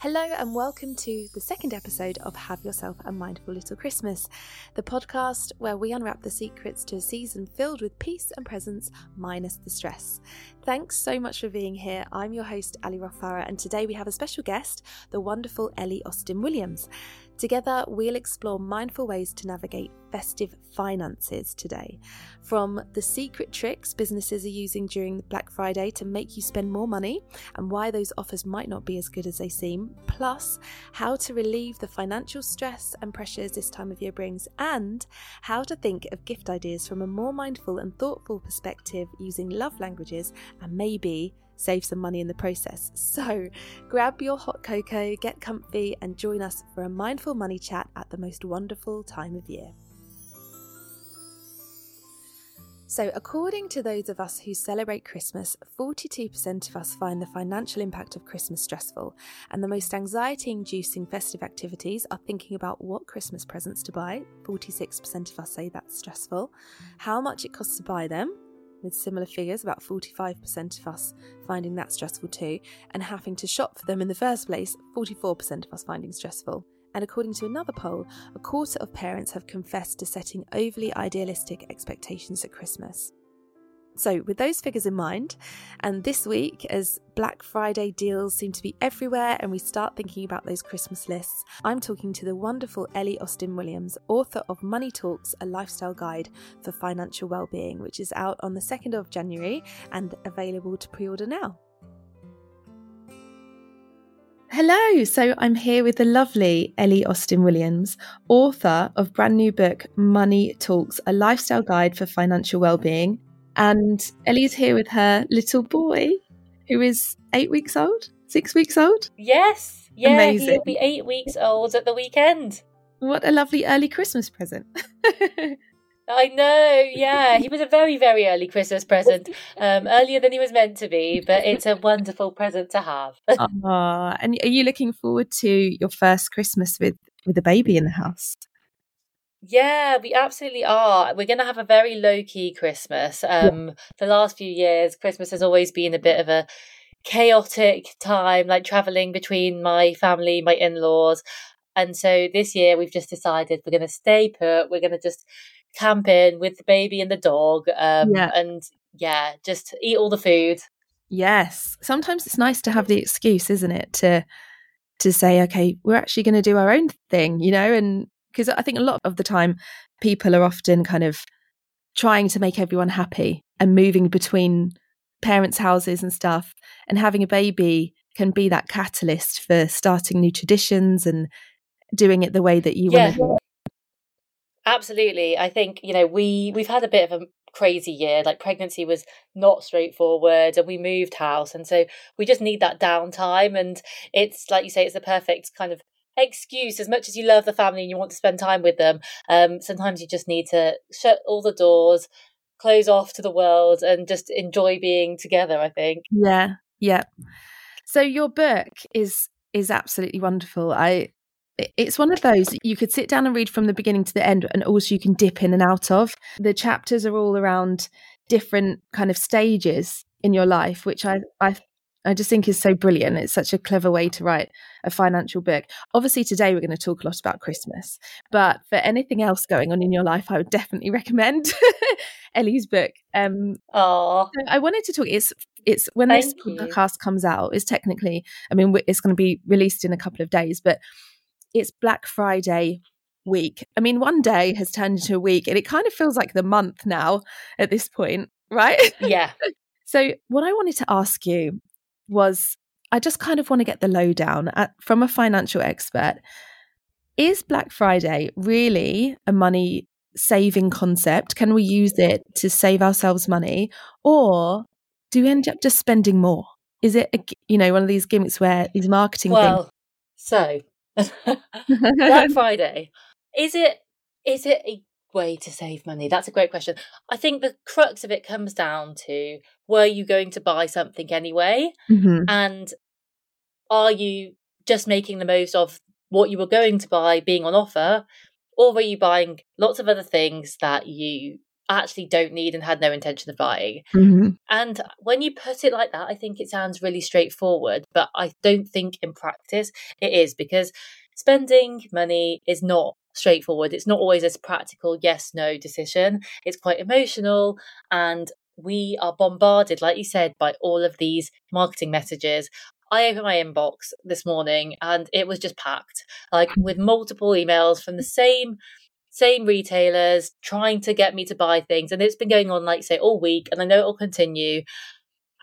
Hello, and welcome to the second episode of Have Yourself a Mindful Little Christmas, the podcast where we unwrap the secrets to a season filled with peace and presence, minus the stress. Thanks so much for being here. I'm your host, Ali Roff Farrar, and today we have a special guest, the wonderful Ellie Austin Williams. Together, we'll explore mindful ways to navigate festive finances today. From the secret tricks businesses are using during Black Friday to make you spend more money and why those offers might not be as good as they seem, plus how to relieve the financial stress and pressures this time of year brings, and how to think of gift ideas from a more mindful and thoughtful perspective using love languages and maybe save some money in the process. So grab your hot cocoa, get comfy, and join us for a mindful money chat at the most wonderful time of year. So, according to those of us who celebrate Christmas, 42% of us find the financial impact of Christmas stressful, and the most anxiety inducing festive activities are thinking about what Christmas presents to buy. 46% of us say that's stressful, how much it costs to buy them, with similar figures, about 45% of us finding that stressful too, and having to shop for them in the first place, 44% of us finding stressful. And according to another poll, a quarter of parents have confessed to setting overly idealistic expectations at Christmas. So, with those figures in mind, and this week, as Black Friday deals seem to be everywhere and we start thinking about those Christmas lists, I'm talking to the wonderful Ellie Austin Williams, author of Money Talks, a lifestyle guide for financial well-being, which is out on the 2nd of January and available to pre-order now. Hello, so I'm here with the lovely Ellie Austin Williams, author of brand new book Money Talks, a lifestyle guide for financial well-being and Ellie's here with her little boy, who is eight weeks old, six weeks old. Yes, yeah, Amazing. he'll be eight weeks old at the weekend. What a lovely early Christmas present. I know, yeah. He was a very, very early Christmas present, um, earlier than he was meant to be, but it's a wonderful present to have. Aww. And are you looking forward to your first Christmas with, with a baby in the house? Yeah, we absolutely are. We're going to have a very low key Christmas. Um, yeah. The last few years, Christmas has always been a bit of a chaotic time, like traveling between my family, my in laws. And so this year, we've just decided we're going to stay put. We're going to just camp in with the baby and the dog. Um, yeah. And yeah, just eat all the food. Yes. Sometimes it's nice to have the excuse, isn't it? To to say, okay, we're actually going to do our own thing, you know, and because I think a lot of the time people are often kind of trying to make everyone happy and moving between parents' houses and stuff. And having a baby can be that catalyst for starting new traditions and doing it the way that you yeah. want to. Absolutely. I think, you know, we we've had a bit of a crazy year. Like pregnancy was not straightforward and we moved house. And so we just need that downtime. And it's like you say, it's the perfect kind of excuse as much as you love the family and you want to spend time with them um, sometimes you just need to shut all the doors close off to the world and just enjoy being together i think. Yeah yeah. So your book is is absolutely wonderful. I it's one of those you could sit down and read from the beginning to the end and also you can dip in and out of. The chapters are all around different kind of stages in your life which i i I just think is so brilliant. It's such a clever way to write a financial book. Obviously, today we're going to talk a lot about Christmas, but for anything else going on in your life, I would definitely recommend Ellie's book. Um, oh, I wanted to talk. It's it's when Thank this you. podcast comes out. It's technically, I mean, it's going to be released in a couple of days, but it's Black Friday week. I mean, one day has turned into a week, and it kind of feels like the month now at this point, right? Yeah. So, what I wanted to ask you was I just kind of want to get the lowdown at, from a financial expert. Is Black Friday really a money saving concept? Can we use it to save ourselves money? Or do we end up just spending more? Is it, a, you know, one of these gimmicks where these marketing well, things? so Black Friday, is it, is it a way to save money? That's a great question. I think the crux of it comes down to were you going to buy something anyway? Mm-hmm. And are you just making the most of what you were going to buy being on offer? Or were you buying lots of other things that you actually don't need and had no intention of buying. Mm-hmm. And when you put it like that, I think it sounds really straightforward, but I don't think in practice it is because spending money is not straightforward. It's not always a practical yes no decision. It's quite emotional and we are bombarded, like you said, by all of these marketing messages. I opened my inbox this morning and it was just packed, like with multiple emails from the same same retailers trying to get me to buy things. And it's been going on, like say, all week, and I know it will continue.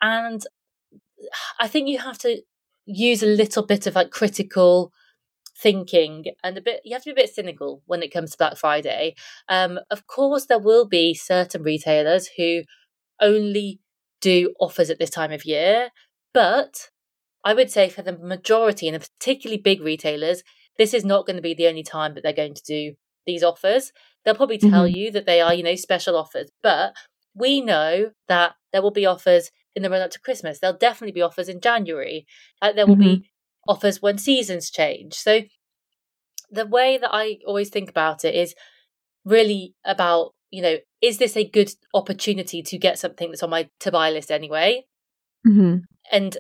And I think you have to use a little bit of like critical thinking and a bit you have to be a bit cynical when it comes to black friday um of course there will be certain retailers who only do offers at this time of year but i would say for the majority and the particularly big retailers this is not going to be the only time that they're going to do these offers. They'll probably tell mm-hmm. you that they are, you know, special offers, but we know that there will be offers in the run up to Christmas. There'll definitely be offers in January. Like there will mm-hmm. be offers when seasons change. So the way that I always think about it is really about, you know, is this a good opportunity to get something that's on my to buy list anyway? Mm-hmm. And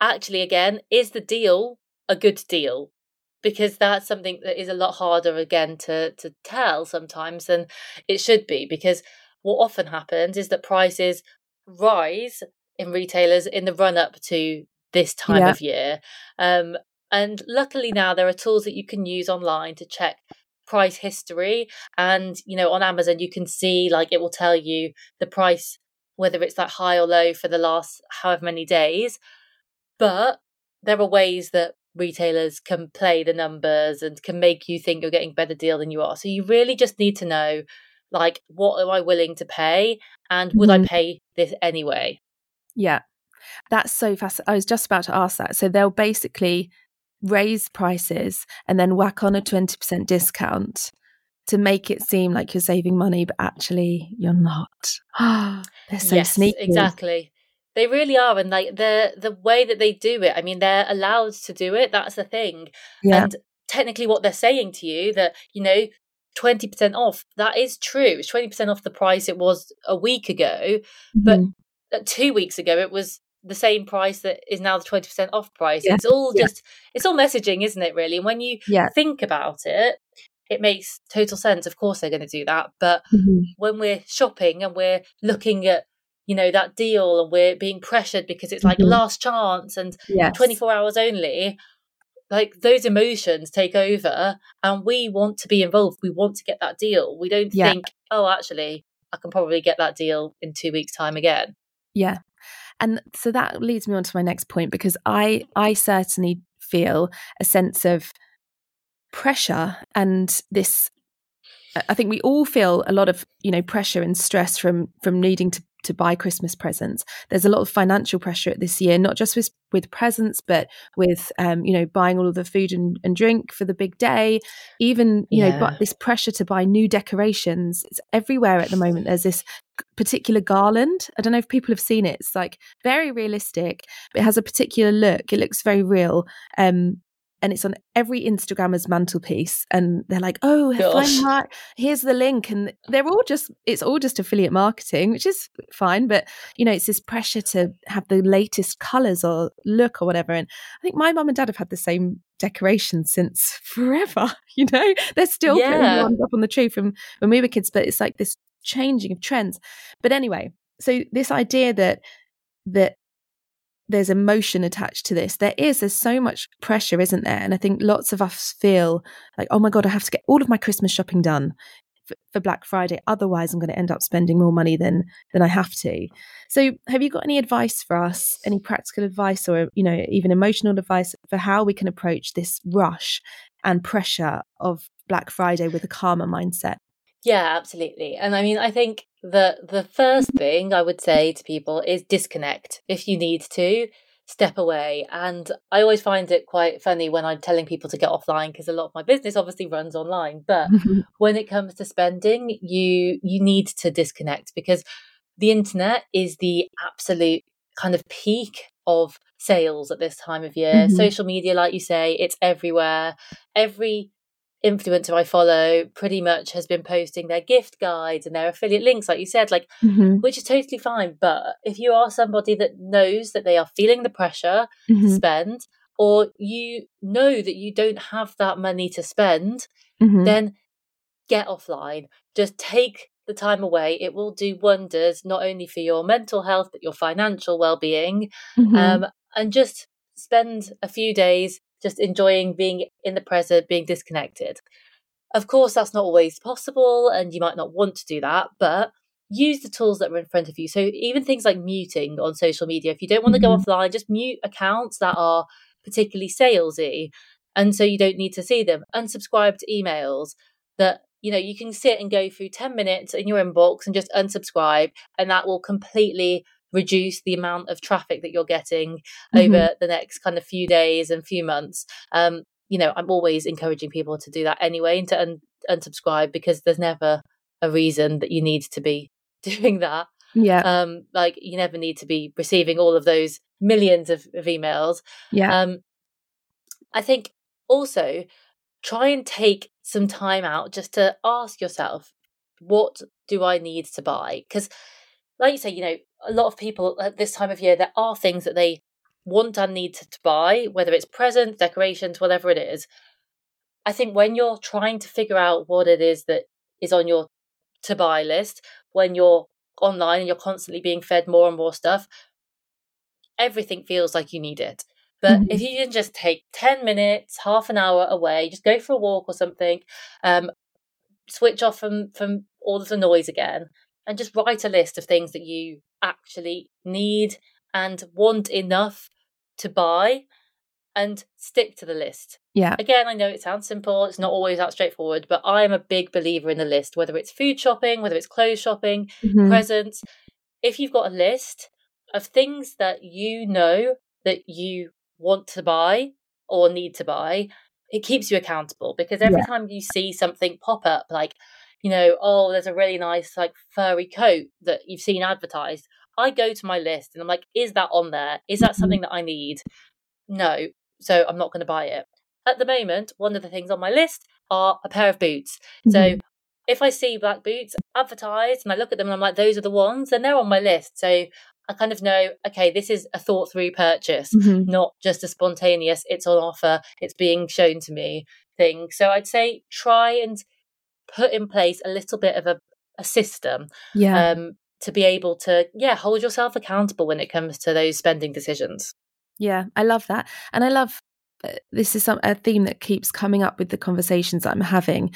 actually, again, is the deal a good deal? because that's something that is a lot harder again to to tell sometimes than it should be because what often happens is that prices rise in retailers in the run up to this time yeah. of year um, and luckily now there are tools that you can use online to check price history and you know on amazon you can see like it will tell you the price whether it's like high or low for the last however many days but there are ways that retailers can play the numbers and can make you think you're getting a better deal than you are. So you really just need to know like what am I willing to pay and would mm-hmm. I pay this anyway? Yeah. That's so fast. I was just about to ask that. So they'll basically raise prices and then whack on a 20% discount to make it seem like you're saving money, but actually you're not. They're so yes, sneaky. Exactly. They really are, and like the the way that they do it. I mean, they're allowed to do it. That's the thing. Yeah. And technically, what they're saying to you that you know. 20% off that is true it's 20% off the price it was a week ago mm-hmm. but two weeks ago it was the same price that is now the 20% off price yeah. it's all just it's all messaging isn't it really and when you yeah. think about it it makes total sense of course they're going to do that but mm-hmm. when we're shopping and we're looking at you know that deal and we're being pressured because it's like mm-hmm. last chance and yes. 24 hours only like those emotions take over and we want to be involved we want to get that deal we don't yeah. think oh actually i can probably get that deal in two weeks time again yeah and so that leads me on to my next point because i i certainly feel a sense of pressure and this I think we all feel a lot of you know pressure and stress from from needing to to buy Christmas presents. There's a lot of financial pressure this year, not just with with presents, but with um, you know buying all of the food and, and drink for the big day. Even you yeah. know, but this pressure to buy new decorations. It's everywhere at the moment. There's this particular garland. I don't know if people have seen it. It's like very realistic, it has a particular look. It looks very real. Um, and it's on every Instagrammer's mantelpiece. And they're like, oh, here's the link. And they're all just, it's all just affiliate marketing, which is fine. But, you know, it's this pressure to have the latest colors or look or whatever. And I think my mum and dad have had the same decorations since forever. You know, they're still yeah. putting ones up on the tree from when we were kids, but it's like this changing of trends. But anyway, so this idea that, that there's emotion attached to this. There is, there's so much pressure, isn't there? And I think lots of us feel like, oh my God, I have to get all of my Christmas shopping done for, Black Friday. Otherwise, I'm going to end up spending more money than than I have to. So, have you got any advice for us? Any practical advice, or you know, even emotional advice for how we can approach this rush and pressure of Black Friday with a calmer mindset? Yeah, absolutely. And I mean, I think the the first thing I would say to people is disconnect if you need to step away and i always find it quite funny when i'm telling people to get offline because a lot of my business obviously runs online but when it comes to spending you you need to disconnect because the internet is the absolute kind of peak of sales at this time of year mm-hmm. social media like you say it's everywhere every influencer I follow pretty much has been posting their gift guides and their affiliate links, like you said, like mm-hmm. which is totally fine. But if you are somebody that knows that they are feeling the pressure Mm-hmm. to spend, or you know that you don't have that money to spend, Mhm. then get offline. Just take the time away. It will do wonders not only for your mental health but your financial well-being. Mhm. Um, and just spend a few days just enjoying being in the present, being disconnected. Of course, that's not always possible, and you might not want to do that, but use the tools that are in front of you. So, even things like muting on social media, if you don't want to go Mhm. offline, just mute accounts that are particularly salesy, and so you don't need to see them. Unsubscribe to emails that you know you can sit and go through 10 minutes in your inbox and just unsubscribe, and that will completely reduce the amount of traffic that you're getting Mhm. over the next kind of few days and few months. Um, you know, I'm always encouraging people to do that anyway and to un- unsubscribe because there's never a reason that you need to be doing that. yeah, Um, like you never need to be receiving all of those millions of, of emails. yeah, Um, I think also try and take some time out just to ask yourself, what do I need to buy? Because, like you say, you know, a lot of people at this time of year, there are things that they want and need to, buy, whether it's presents, decorations, whatever it is. I think when you're trying to figure out what it is that is on your to buy list, when you're online and you're constantly being fed more and more stuff, everything feels like you need it. But Mhm. if you can just take 10 minutes, half an hour away, just go for a walk or something, um, switch off from, from all of the noise again, and just write a list of things that you actually need and want enough to buy and stick to the list. yeah, Again, I know it sounds simple, it's not always that straightforward, but I am a big believer in the list, whether it's food shopping, whether it's clothes shopping, Mhm. presents. If you've got a list of things that you know that you want to buy or need to buy, it keeps you accountable because every Yeah. time you see something pop up, like, you know, oh, there's a really nice, like, furry coat that you've seen advertised, I go to my list and I'm like, is that on there? Is that Mhm. something that I need? No. So I'm not going to buy it. At the moment, one of the things on my list are a pair of boots. So Mhm. if I see black boots advertised and I look at them and I'm like, those are the ones, then they're on my list. So I kind of know, okay, this is a thought through purchase, Mhm. not just a spontaneous, it's on offer, it's being shown to me thing. So I'd say try and put in place a little bit of a, a system yeah. um, to be able to, yeah, hold yourself accountable when it comes to those spending decisions. Yeah, I love that. And I love uh, this is some, a theme that keeps coming up with the conversations I'm having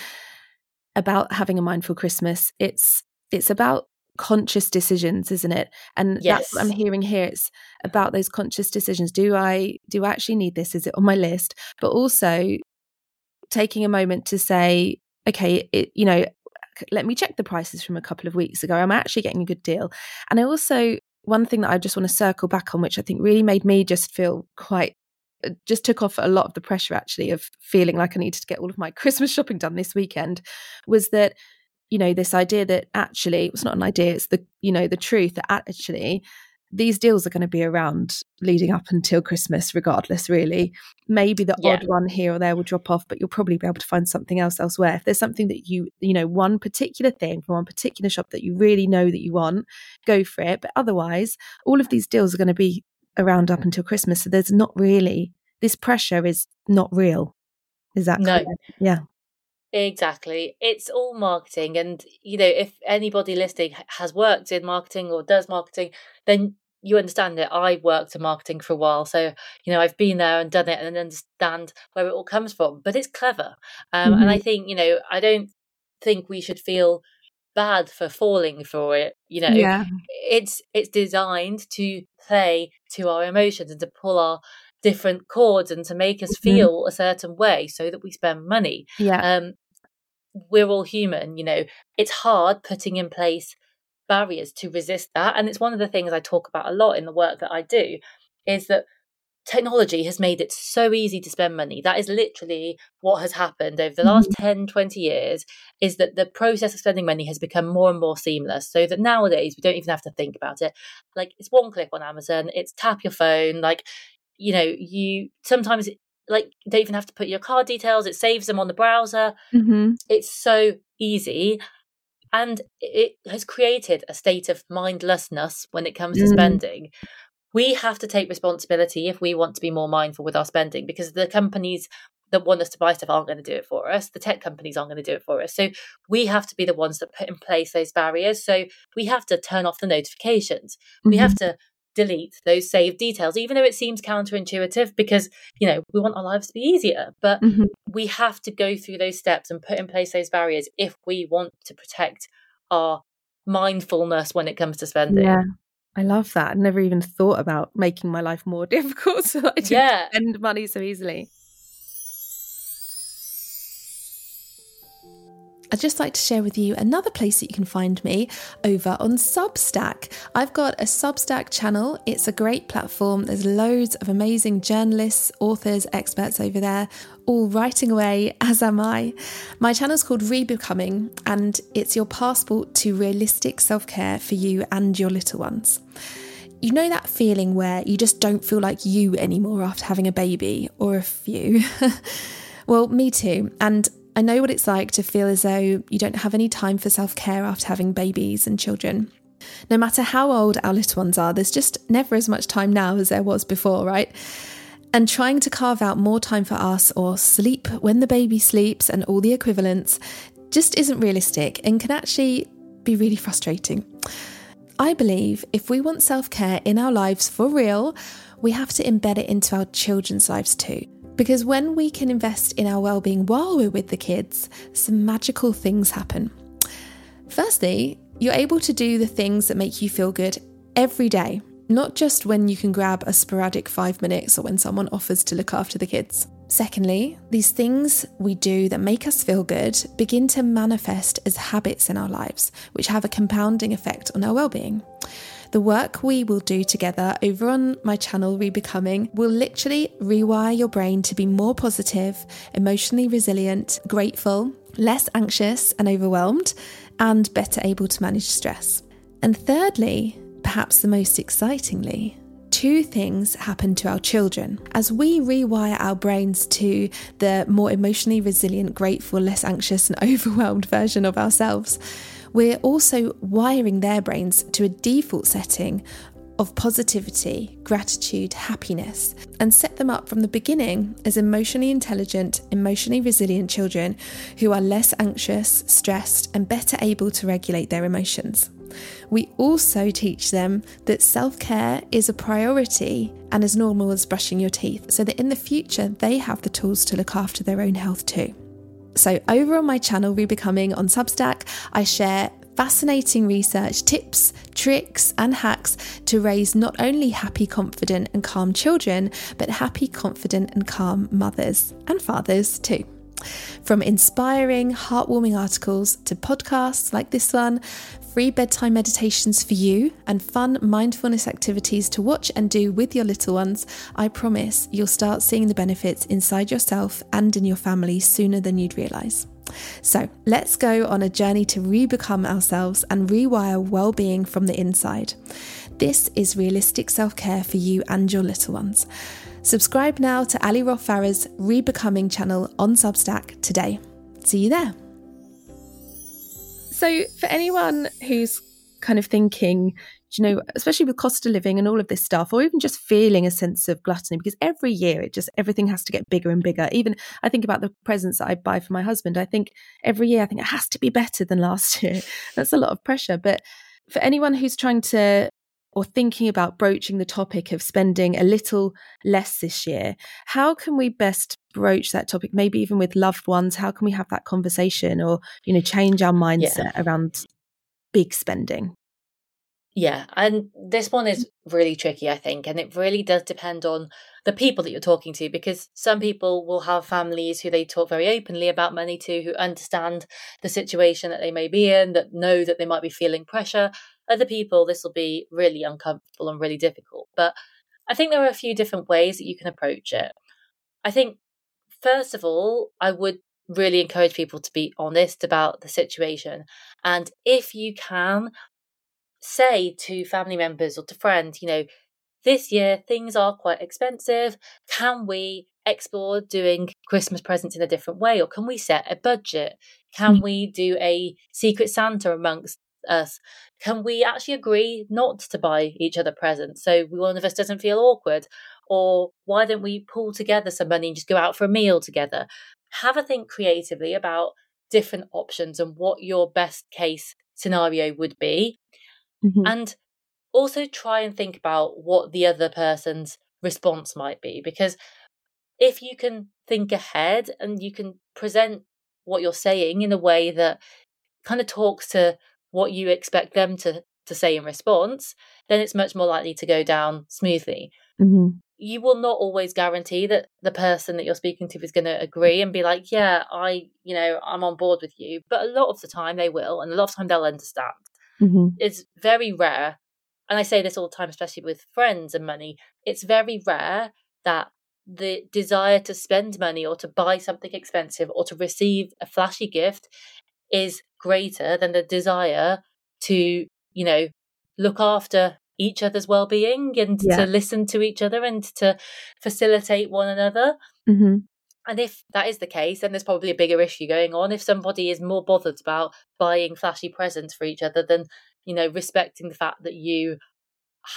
about having a mindful Christmas. It's it's about conscious decisions, isn't it? And that's what I'm hearing here. It's about those conscious decisions. Do I do I actually need this? Is it on my list? But also taking a moment to say, okay, it, you know, let me check the prices from a couple of weeks ago. I'm actually getting a good deal. And I also one thing that I just want to circle back on, which I think really made me just feel quite uh, just took off a lot of the pressure actually of feeling like I needed to get all of my Christmas shopping done this weekend was that you know this idea that actually it's not an idea it's the you know the truth that actually these deals are going to be around leading up until Christmas regardless really maybe the Yeah. odd one here or there will drop off but you'll probably be able to find something else elsewhere if there's something that you you know one particular thing from one particular shop that you really know that you want go for it but otherwise all of these deals are going to be around up until Christmas. So there's not really this pressure is not real. Is that No. correct? Yeah. Exactly. It's all marketing. And, you know, if anybody listening has worked in marketing or does marketing, then you understand that I worked in marketing for a while. So, you know, I've been there and done it and understand where it all comes from. But it's clever. Um, And I think, you know, I don't think we should feel bad for falling for it. You know, Yeah. it's it's designed to play to our emotions and to pull our different chords and to make us Mhm. feel a certain way so that we spend money Yeah. um we're all human you know it's hard putting in place barriers to resist that and it's one of the things i talk about a lot in the work that i do is that technology has made it so easy to spend money. That is literally what has happened over the last 10 20 years is that the process of spending money has become more and more seamless so that nowadays we don't even have to think about it. Like it's one click on amazon it's tap your phone like you know you sometimes like you don't even have to put your card details it saves them on the browser. Mm-hmm. it's so easy and it has created a state of mindlessness when it comes to Mm. spending. We have to take responsibility if we want to be more mindful with our spending because the companies that want us to buy stuff aren't going to do it for us. The tech companies aren't going to do it for us. So we have to be the ones that put in place those barriers. So we have to turn off the notifications. We Mm-hmm. have to delete those saved details even though it seems counterintuitive because you know we want our lives to be easier but Mhm. we have to go through those steps and put in place those barriers if we want to protect our mindfulness when it comes to spending Yeah. I love that. I never even thought about making my life more difficult so I didn't Yeah. spend money so easily. I'd just like to share with you another place that you can find me over on Substack. I've got a Substack channel. It's a great platform. There's loads of amazing journalists, authors, experts over there, all writing away, as am I. My channel's called Rebecoming, and it's your passport to realistic self care for you and your little ones. You know that feeling where you just don't feel like you anymore after having a baby or a few? well, me too. And I know what it's like to feel as though you don't have any time for self care after having babies and children. No matter how old our little ones are, there's just never as much time now as there was before, right? And trying to carve out more time for us or sleep when the baby sleeps and all the equivalents just isn't realistic and can actually be really frustrating. I believe if we want self care in our lives for real, we have to embed it into our children's lives too. Because when we can invest in our well-being while we're with the kids, some magical things happen. Firstly, you're able to do the things that make you feel good every day, not just when you can grab a sporadic five minutes or when someone offers to look after the kids. Secondly, these things we do that make us feel good begin to manifest as habits in our lives, which have a compounding effect on our well-being. The work we will do together over on my channel, Rebecoming, will literally rewire your brain to be more positive, emotionally resilient, grateful, less anxious and overwhelmed, and better able to manage stress. And thirdly, perhaps the most excitingly, two things happen to our children. As we rewire our brains to the more emotionally resilient, grateful, less anxious, and overwhelmed version of ourselves, we're also wiring their brains to a default setting of positivity, gratitude, happiness, and set them up from the beginning as emotionally intelligent, emotionally resilient children who are less anxious, stressed, and better able to regulate their emotions. We also teach them that self care is a priority and as normal as brushing your teeth, so that in the future they have the tools to look after their own health too. So, over on my channel, Rebecoming on Substack, I share fascinating research, tips, tricks, and hacks to raise not only happy, confident, and calm children, but happy, confident, and calm mothers and fathers too. From inspiring, heartwarming articles to podcasts like this one, free bedtime meditations for you, and fun mindfulness activities to watch and do with your little ones, I promise you'll start seeing the benefits inside yourself and in your family sooner than you'd realise. So let's go on a journey to re-become ourselves and rewire well-being from the inside. This is realistic self-care for you and your little ones. Subscribe now to Ali Roff Farrar's Rebecoming channel on Substack today. See you there. So, for anyone who's kind of thinking, you know, especially with cost of living and all of this stuff, or even just feeling a sense of gluttony, because every year it just everything has to get bigger and bigger. Even I think about the presents that I buy for my husband. I think every year I think it has to be better than last year. That's a lot of pressure. But for anyone who's trying to or thinking about broaching the topic of spending a little less this year, how can we best broach that topic? Maybe even with loved ones, how can we have that conversation or, you know, change our mindset yeah. around big spending? Yeah, and this one is really tricky, I think, and it really does depend on the people that you're talking to because some people will have families who they talk very openly about money to, who understand the situation that they may be in, that know that they might be feeling pressure. Other people, this will be really uncomfortable and really difficult. But I think there are a few different ways that you can approach it. I think, first of all, I would really encourage people to be honest about the situation. And if you can, say to family members or to friends, you know, this year things are quite expensive. Can we explore doing Christmas presents in a different way? Or can we set a budget? Can mm. we do a secret Santa amongst us? Can we actually agree not to buy each other presents so one of us doesn't feel awkward? Or why don't we pull together some money and just go out for a meal together? Have a think creatively about different options and what your best case scenario would be. Mm-hmm. And also try and think about what the other person's response might be. Because if you can think ahead and you can present what you're saying in a way that kind of talks to what you expect them to, to say in response, then it's much more likely to go down smoothly. Mm-hmm. You will not always guarantee that the person that you're speaking to is going to agree and be like, yeah, I, you know, I'm on board with you. But a lot of the time they will, and a lot of the time they'll understand. Mm-hmm. It's very rare and I say this all the time, especially with friends and money, it's very rare that the desire to spend money or to buy something expensive or to receive a flashy gift is greater than the desire to, you know, look after each other's well-being and yeah. to listen to each other and to facilitate one another. Mm-hmm. And if that is the case, then there's probably a bigger issue going on. If somebody is more bothered about buying flashy presents for each other than you know, respecting the fact that you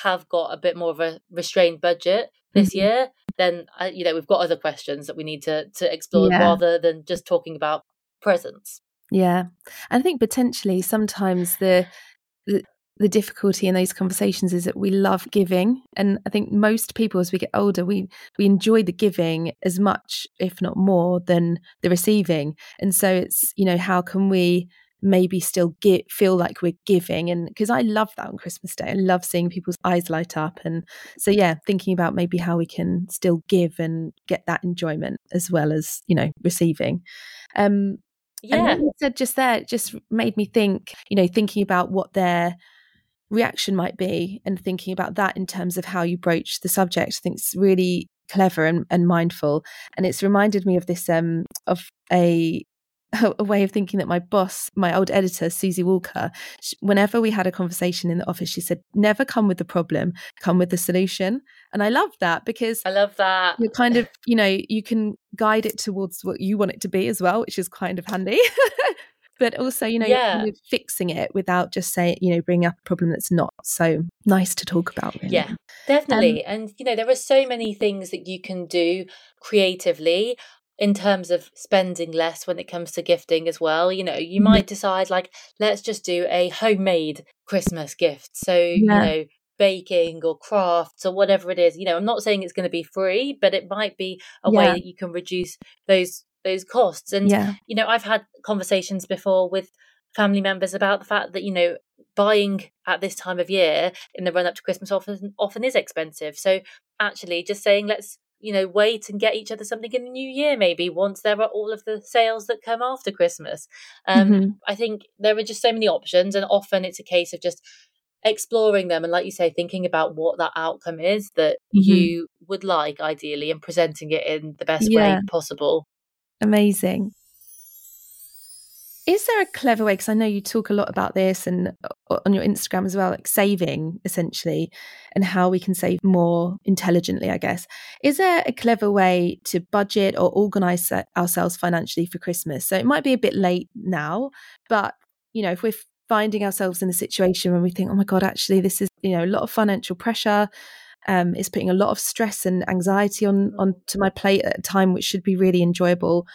have got a bit more of a restrained budget this mm-hmm. year, then uh, you know we've got other questions that we need to to explore yeah. rather than just talking about presents. Yeah, and I think potentially sometimes the, the the difficulty in those conversations is that we love giving and i think most people as we get older we we enjoy the giving as much if not more than the receiving and so it's you know how can we maybe still get feel like we're giving? And because I love that on Christmas Day I love seeing people's eyes light up and so yeah thinking about maybe how we can still give and get that enjoyment as well as you know receiving. Um yeah. and you said just there just made me think you know thinking about what their reaction might be and thinking about that in terms of how you broach the subject I think it's really clever and, and mindful. And it's reminded me of this um of a a way of thinking that my boss, my old editor, Susie Walker, whenever we had a conversation in the office, she said, never come with the problem, come with the solution. And I love that because I love that. You're kind of, you know, you can guide it towards what you want it to be as well, which is kind of handy. but also, you know, yeah. kind of fixing it without just saying, you know, bringing up a problem that's not so nice to talk about. Really. Yeah, definitely. Um, and, you know, there are so many things that you can do creatively in terms of spending less when it comes to gifting as well. You know, you mm-hmm. might decide like, let's just do a homemade Christmas gift. So, yeah. you know, baking or crafts or whatever it is. You know, I'm not saying it's going to be free, but it might be a yeah. way that you can reduce those those costs. And yeah. you know, I've had conversations before with family members about the fact that, you know, buying at this time of year in the run up to Christmas often often is expensive. So actually just saying let's you know, wait and get each other something in the new year, maybe once there are all of the sales that come after Christmas. Um, mm-hmm. I think there are just so many options, and often it's a case of just exploring them and, like you say, thinking about what that outcome is that mm-hmm. you would like ideally and presenting it in the best yeah. way possible. Amazing. Is there a clever way? Because I know you talk a lot about this and uh, on your Instagram as well, like saving essentially and how we can save more intelligently, I guess. Is there a clever way to budget or organize ourselves financially for Christmas? So it might be a bit late now, but you know, if we're finding ourselves in a situation when we think, oh my God, actually, this is, you know, a lot of financial pressure. Um, it's putting a lot of stress and anxiety on onto my plate at a time which should be really enjoyable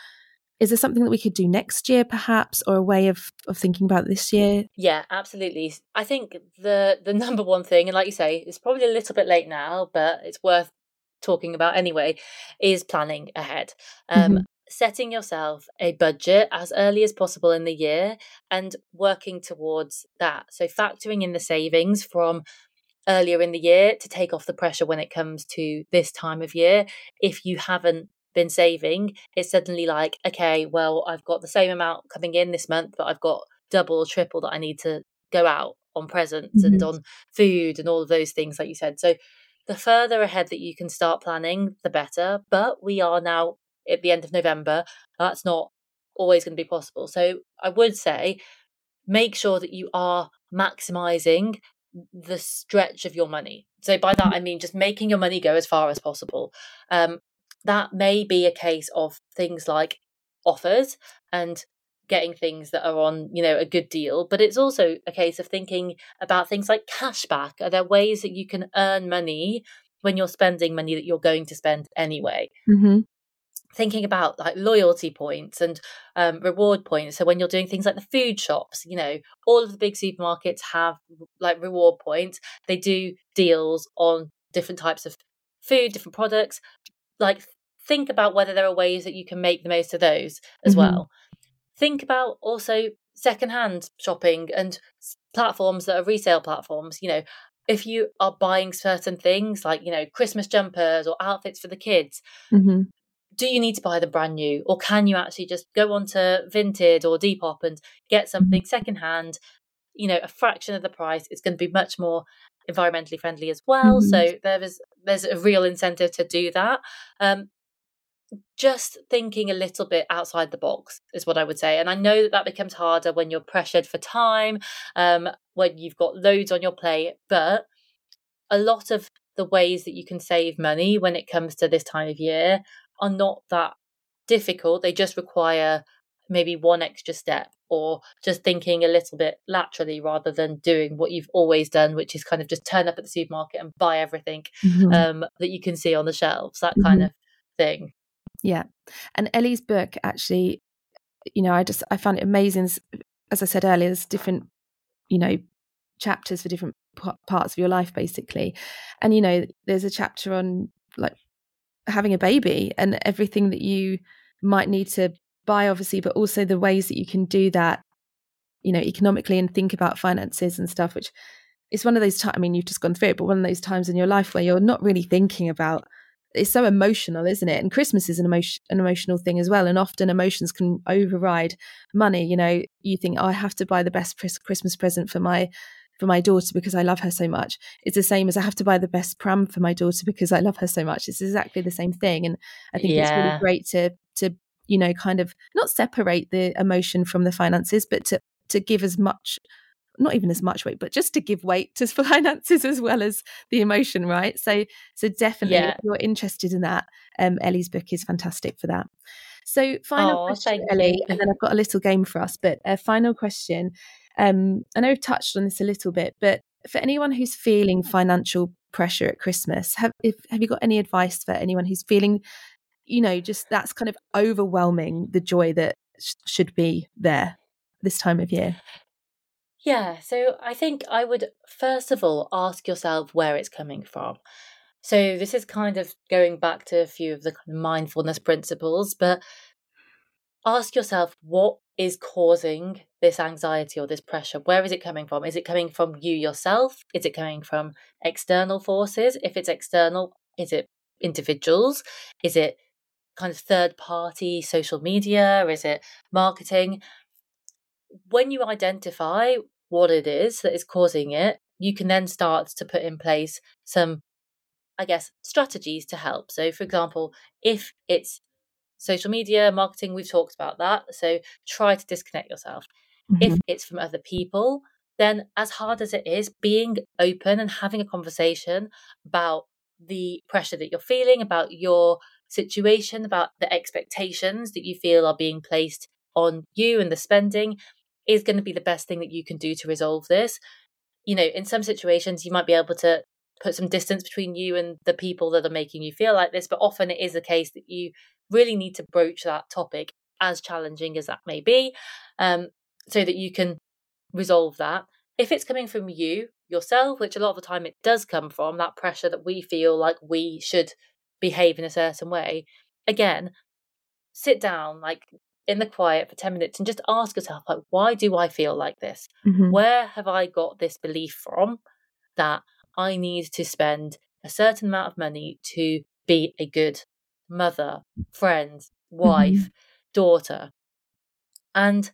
is there something that we could do next year perhaps or a way of of thinking about this year? Yeah absolutely. I think the the number one thing and like you say it's probably a little bit late now but it's worth talking about anyway is planning ahead. Um, mm-hmm. setting yourself a budget as early as possible in the year and working towards that. So factoring in the savings from earlier in the year to take off the pressure when it comes to this time of year. If you haven't been saving, it's suddenly like, okay, well, I've got the same amount coming in this month, but I've got double or triple that I need to go out on presents mm-hmm. and on food and all of those things, like you said. So the further ahead that you can start planning, the better. But we are now at the end of November. That's not always going to be possible. So I would say make sure that you are maximizing the stretch of your money. So by that I mean just making your money go as far as possible. Um, that may be a case of things like offers and getting things that are on you know a good deal but it's also a case of thinking about things like cashback. Are there ways that you can earn money when you're spending money that you're going to spend anyway? Mm-hmm. thinking about like loyalty points and um, reward points. So when you're doing things like the food shops you know all of the big supermarkets have like reward points. They do deals on different types of food different products like think about whether there are ways that you can make the most of those as mm-hmm. well think about also secondhand shopping and platforms that are resale platforms you know if you are buying certain things like you know christmas jumpers or outfits for the kids mm-hmm. do you need to buy them brand new or can you actually just go onto vinted or depop and get mm-hmm. something secondhand you know a fraction of the price it's going to be much more environmentally friendly as well mm-hmm. so there is there's a real incentive to do that um, just thinking a little bit outside the box is what I would say. And I know that that becomes harder when you're pressured for time, um, when you've got loads on your plate. But a lot of the ways that you can save money when it comes to this time of year are not that difficult. They just require maybe one extra step or just thinking a little bit laterally rather than doing what you've always done, which is kind of just turn up at the supermarket and buy everything mm-hmm. um, that you can see on the shelves, that mm-hmm. kind of thing. Yeah. And Ellie's book actually, you know, I just I found it amazing. As I said earlier, there's different, you know, chapters for different p- parts of your life, basically. And you know, there's a chapter on like having a baby and everything that you might need to buy, obviously, but also the ways that you can do that, you know, economically and think about finances and stuff. Which is one of those times. I mean, you've just gone through it, but one of those times in your life where you're not really thinking about it's so emotional, isn't it? And Christmas is an emotion, an emotional thing as well. And often emotions can override money. You know, you think, oh, I have to buy the best Christmas present for my for my daughter because I love her so much. It's the same as I have to buy the best pram for my daughter because I love her so much. It's exactly the same thing. And I think yeah. it's really great to to you know kind of not separate the emotion from the finances, but to to give as much not even as much weight, but just to give weight to finances as well as the emotion, right? So, so definitely, yeah. if you're interested in that, um, Ellie's book is fantastic for that. So, final oh, question, Ellie, you. and then I've got a little game for us. But a final question. Um, I know we've touched on this a little bit, but for anyone who's feeling financial pressure at Christmas, have if, have you got any advice for anyone who's feeling, you know, just that's kind of overwhelming the joy that sh- should be there this time of year? Yeah, so I think I would first of all ask yourself where it's coming from. So this is kind of going back to a few of the mindfulness principles, but ask yourself what is causing this anxiety or this pressure? Where is it coming from? Is it coming from you yourself? Is it coming from external forces? If it's external, is it individuals? Is it kind of third party social media? Is it marketing? when you identify what it is that is causing it, you can then start to put in place some, I guess, strategies to help. So, for example, if it's social media, marketing, we've talked about that. So, try to disconnect yourself. Mm-hmm. If it's from other people, then as hard as it is, being open and having a conversation about the pressure that you're feeling, about your situation, about the expectations that you feel are being placed on you and the spending is going to be the best thing that you can do to resolve this. You know, in some situations, you might be able to put some distance between you and the people that are making you feel like this, but often it is the case that you really need to broach that topic, as challenging as that may be, um, so that you can resolve that. If it's coming from you yourself, which a lot of the time it does come from, that pressure that we feel like we should behave in a certain way, again, sit down, like in the quiet for 10 minutes and just ask yourself like why do i feel like this mm-hmm. where have i got this belief from that i need to spend a certain amount of money to be a good mother friend wife mm-hmm. daughter and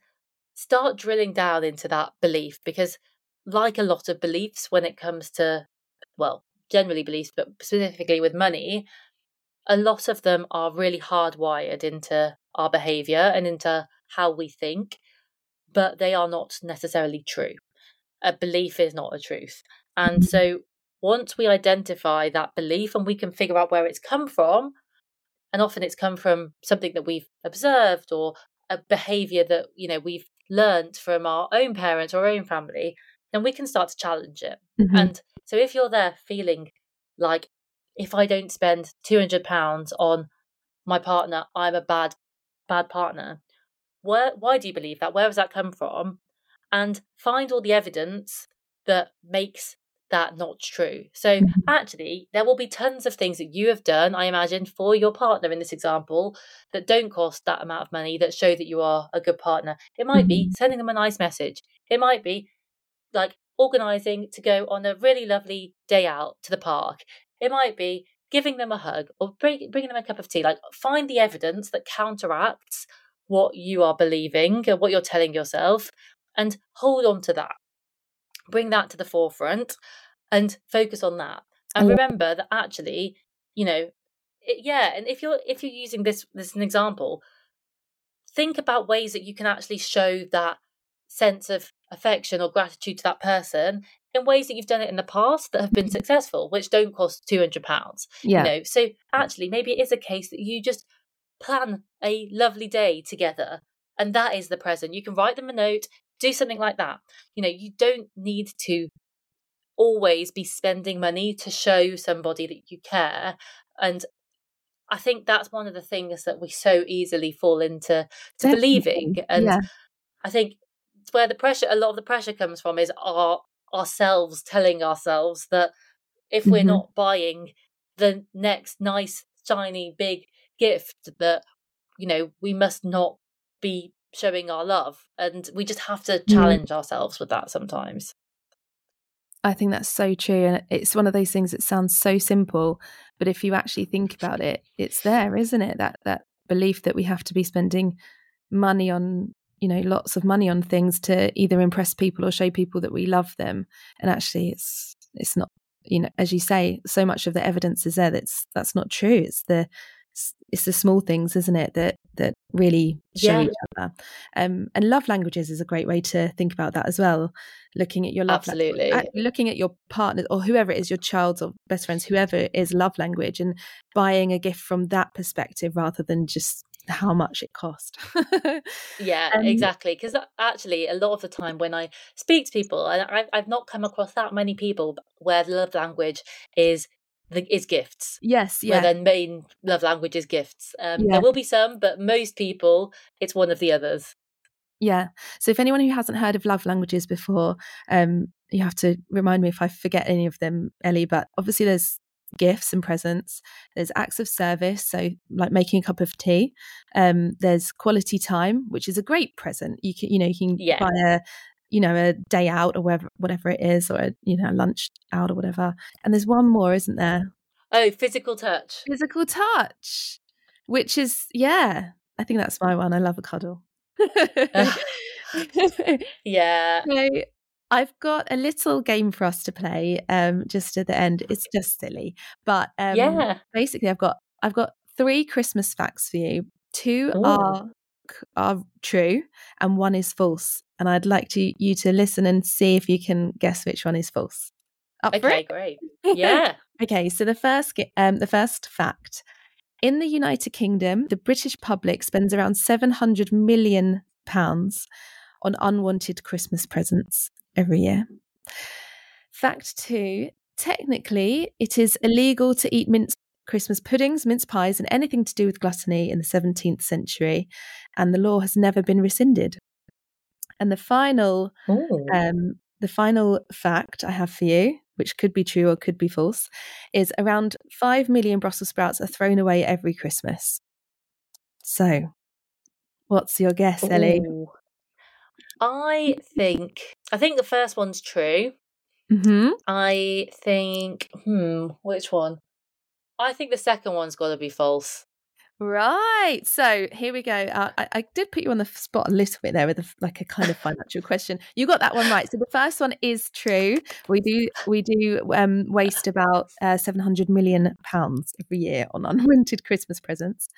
start drilling down into that belief because like a lot of beliefs when it comes to well generally beliefs but specifically with money a lot of them are really hardwired into our behavior and into how we think, but they are not necessarily true. A belief is not a truth. And so once we identify that belief and we can figure out where it's come from, and often it's come from something that we've observed or a behavior that you know we've learned from our own parents or our own family then we can start to challenge it mm-hmm. and so if you're there feeling like if i don't spend 200 pounds on my partner i'm a bad bad partner where why do you believe that where does that come from and find all the evidence that makes that not true. So mm-hmm. actually, there will be tons of things that you have done, I imagine, for your partner in this example that don't cost that amount of money that show that you are a good partner. It might be mm-hmm. sending them a nice message. It might be like organizing to go on a really lovely day out to the park. It might be giving them a hug or bring, bringing them a cup of tea. Like find the evidence that counteracts what you are believing and what you're telling yourself and hold on to that bring that to the forefront and focus on that and remember that actually you know it, yeah and if you're if you're using this this as an example think about ways that you can actually show that sense of affection or gratitude to that person in ways that you've done it in the past that have been mm-hmm. successful which don't cost 200 pounds yeah. you know? So actually maybe it is a case that you just plan a lovely day together and that is the present. You can write them a note do something like that. You know you don't need to always be spending money to show somebody that you care and i think that's one of the things that we so easily fall into to believing and yeah. i think where the pressure a lot of the pressure comes from is our ourselves telling ourselves that if mm-hmm. we're not buying the next nice shiny big gift that you know we must not be showing our love and we just have to mm. challenge mm. ourselves with that sometimes I think that's so true. And it's one of those things that sounds so simple, but if you actually think about it, it's there, isn't it? That that belief that we have to be spending money on, you know, lots of money on things to either impress people or show people that we love them. And actually it's it's not, you know, as you say, so much of the evidence is there that's that's not true. It's the it's the small things, isn't it, that that really show yeah. each other. Um, and love languages is a great way to think about that as well. Looking at your love, absolutely, language, looking at your partner or whoever it is, your child's or best friends, whoever is love language, and buying a gift from that perspective rather than just how much it cost. yeah, um, exactly. Because actually, a lot of the time when I speak to people, I, I've not come across that many people where the love language is the, is gifts. Yes, yeah. Where their main love language is gifts. Um, yeah. There will be some, but most people, it's one of the others. Yeah. So if anyone who hasn't heard of love languages before, um, you have to remind me if I forget any of them, Ellie. But obviously, there's gifts and presents. There's acts of service, so like making a cup of tea. Um, there's quality time, which is a great present. You can, you know, you can yeah. buy a you know, a day out or whatever, whatever it is, or a, you know, lunch out or whatever. And there's one more, isn't there? Oh, physical touch. Physical touch, which is, yeah, I think that's my one. I love a cuddle. yeah. So I've got a little game for us to play um, just at the end. It's just silly, but um, yeah. basically, I've got I've got three Christmas facts for you. Two Ooh. are are true and one is false and I'd like to you to listen and see if you can guess which one is false. Up okay, great. Yeah. okay, so the first um, the first fact in the United Kingdom, the British public spends around 700 million pounds on unwanted Christmas presents every year. Fact 2, technically it is illegal to eat mince Christmas puddings, mince pies, and anything to do with gluttony in the 17th century, and the law has never been rescinded. And the final, um, the final fact I have for you, which could be true or could be false, is around five million Brussels sprouts are thrown away every Christmas. So, what's your guess, Ooh. Ellie? I think I think the first one's true. Mm-hmm. I think, hmm, which one? I think the second one's got to be false. Right. So here we go. Uh, I, I, did put you on the spot a little bit there with a, like a kind of financial question. You got that one right. So the first one is true. We do we do um, waste about uh, seven hundred million pounds every year on unwanted Christmas presents.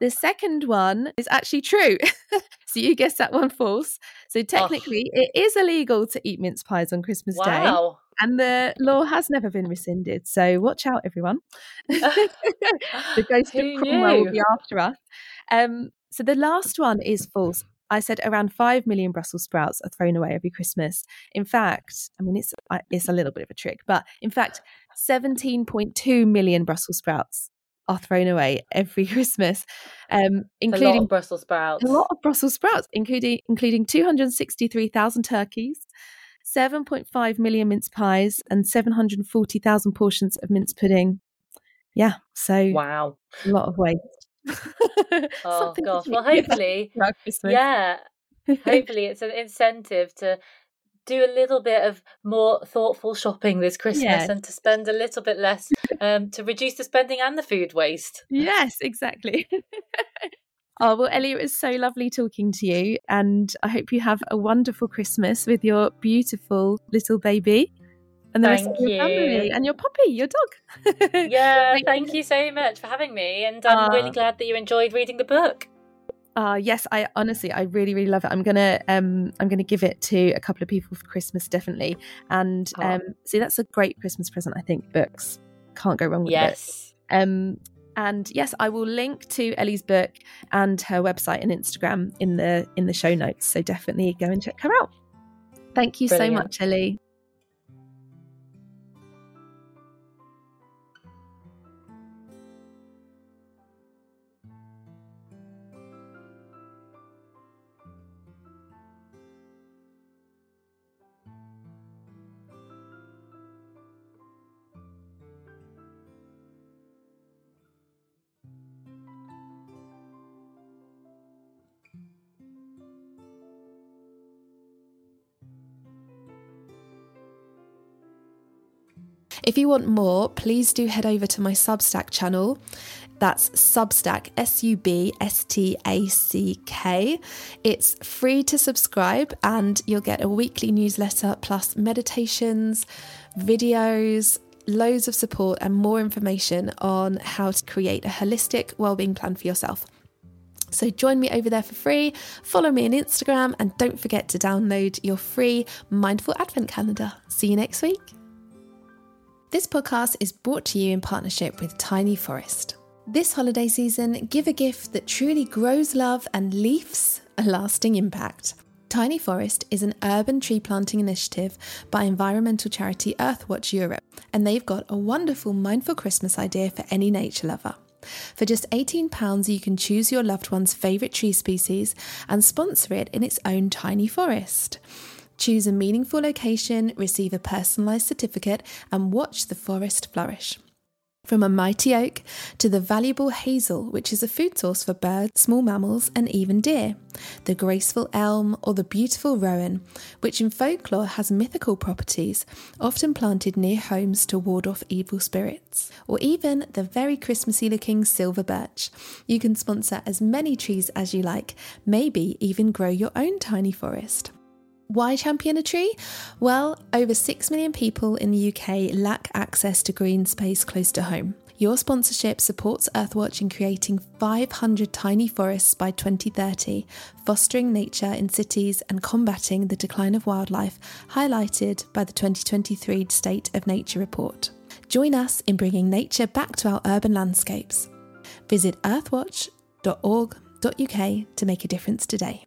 The second one is actually true. so you guessed that one false. So technically, oh. it is illegal to eat mince pies on Christmas wow. Day. And the law has never been rescinded. So watch out, everyone. the ghost of Cromwell will be after us. Um, so the last one is false. I said around 5 million Brussels sprouts are thrown away every Christmas. In fact, I mean, it's, it's a little bit of a trick, but in fact, 17.2 million Brussels sprouts are thrown away every Christmas, um, including Brussels sprouts. A lot of Brussels sprouts, including including 263,000 turkeys, 7.5 million mince pies, and 740,000 portions of mince pudding. Yeah, so wow, a lot of waste. oh gosh, well, hopefully, yeah, hopefully it's an incentive to do a little bit of more thoughtful shopping this Christmas yes. and to spend a little bit less um, to reduce the spending and the food waste. Yes, exactly. oh, well, Ellie, it was so lovely talking to you. And I hope you have a wonderful Christmas with your beautiful little baby and the thank rest of your you. family and your puppy, your dog. yeah, thank you so much for having me. And I'm uh, really glad that you enjoyed reading the book. Uh, yes, I honestly, I really, really love it. I'm gonna, um, I'm gonna give it to a couple of people for Christmas, definitely. And oh. um, see, that's a great Christmas present. I think books can't go wrong with yes. it. Um, and yes, I will link to Ellie's book and her website and Instagram in the in the show notes. So definitely go and check her out. Thank you Brilliant. so much, Ellie. If you want more, please do head over to my Substack channel. That's Substack, S U B S T A C K. It's free to subscribe, and you'll get a weekly newsletter plus meditations, videos, loads of support, and more information on how to create a holistic well-being plan for yourself. So join me over there for free, follow me on Instagram, and don't forget to download your free Mindful Advent Calendar. See you next week. This podcast is brought to you in partnership with Tiny Forest. This holiday season, give a gift that truly grows love and leaves a lasting impact. Tiny Forest is an urban tree planting initiative by environmental charity Earthwatch Europe, and they've got a wonderful mindful Christmas idea for any nature lover. For just £18, you can choose your loved one's favourite tree species and sponsor it in its own tiny forest. Choose a meaningful location, receive a personalised certificate, and watch the forest flourish. From a mighty oak to the valuable hazel, which is a food source for birds, small mammals, and even deer, the graceful elm or the beautiful rowan, which in folklore has mythical properties, often planted near homes to ward off evil spirits, or even the very Christmassy looking silver birch. You can sponsor as many trees as you like, maybe even grow your own tiny forest. Why champion a tree? Well, over 6 million people in the UK lack access to green space close to home. Your sponsorship supports Earthwatch in creating 500 tiny forests by 2030, fostering nature in cities and combating the decline of wildlife, highlighted by the 2023 State of Nature report. Join us in bringing nature back to our urban landscapes. Visit earthwatch.org.uk to make a difference today.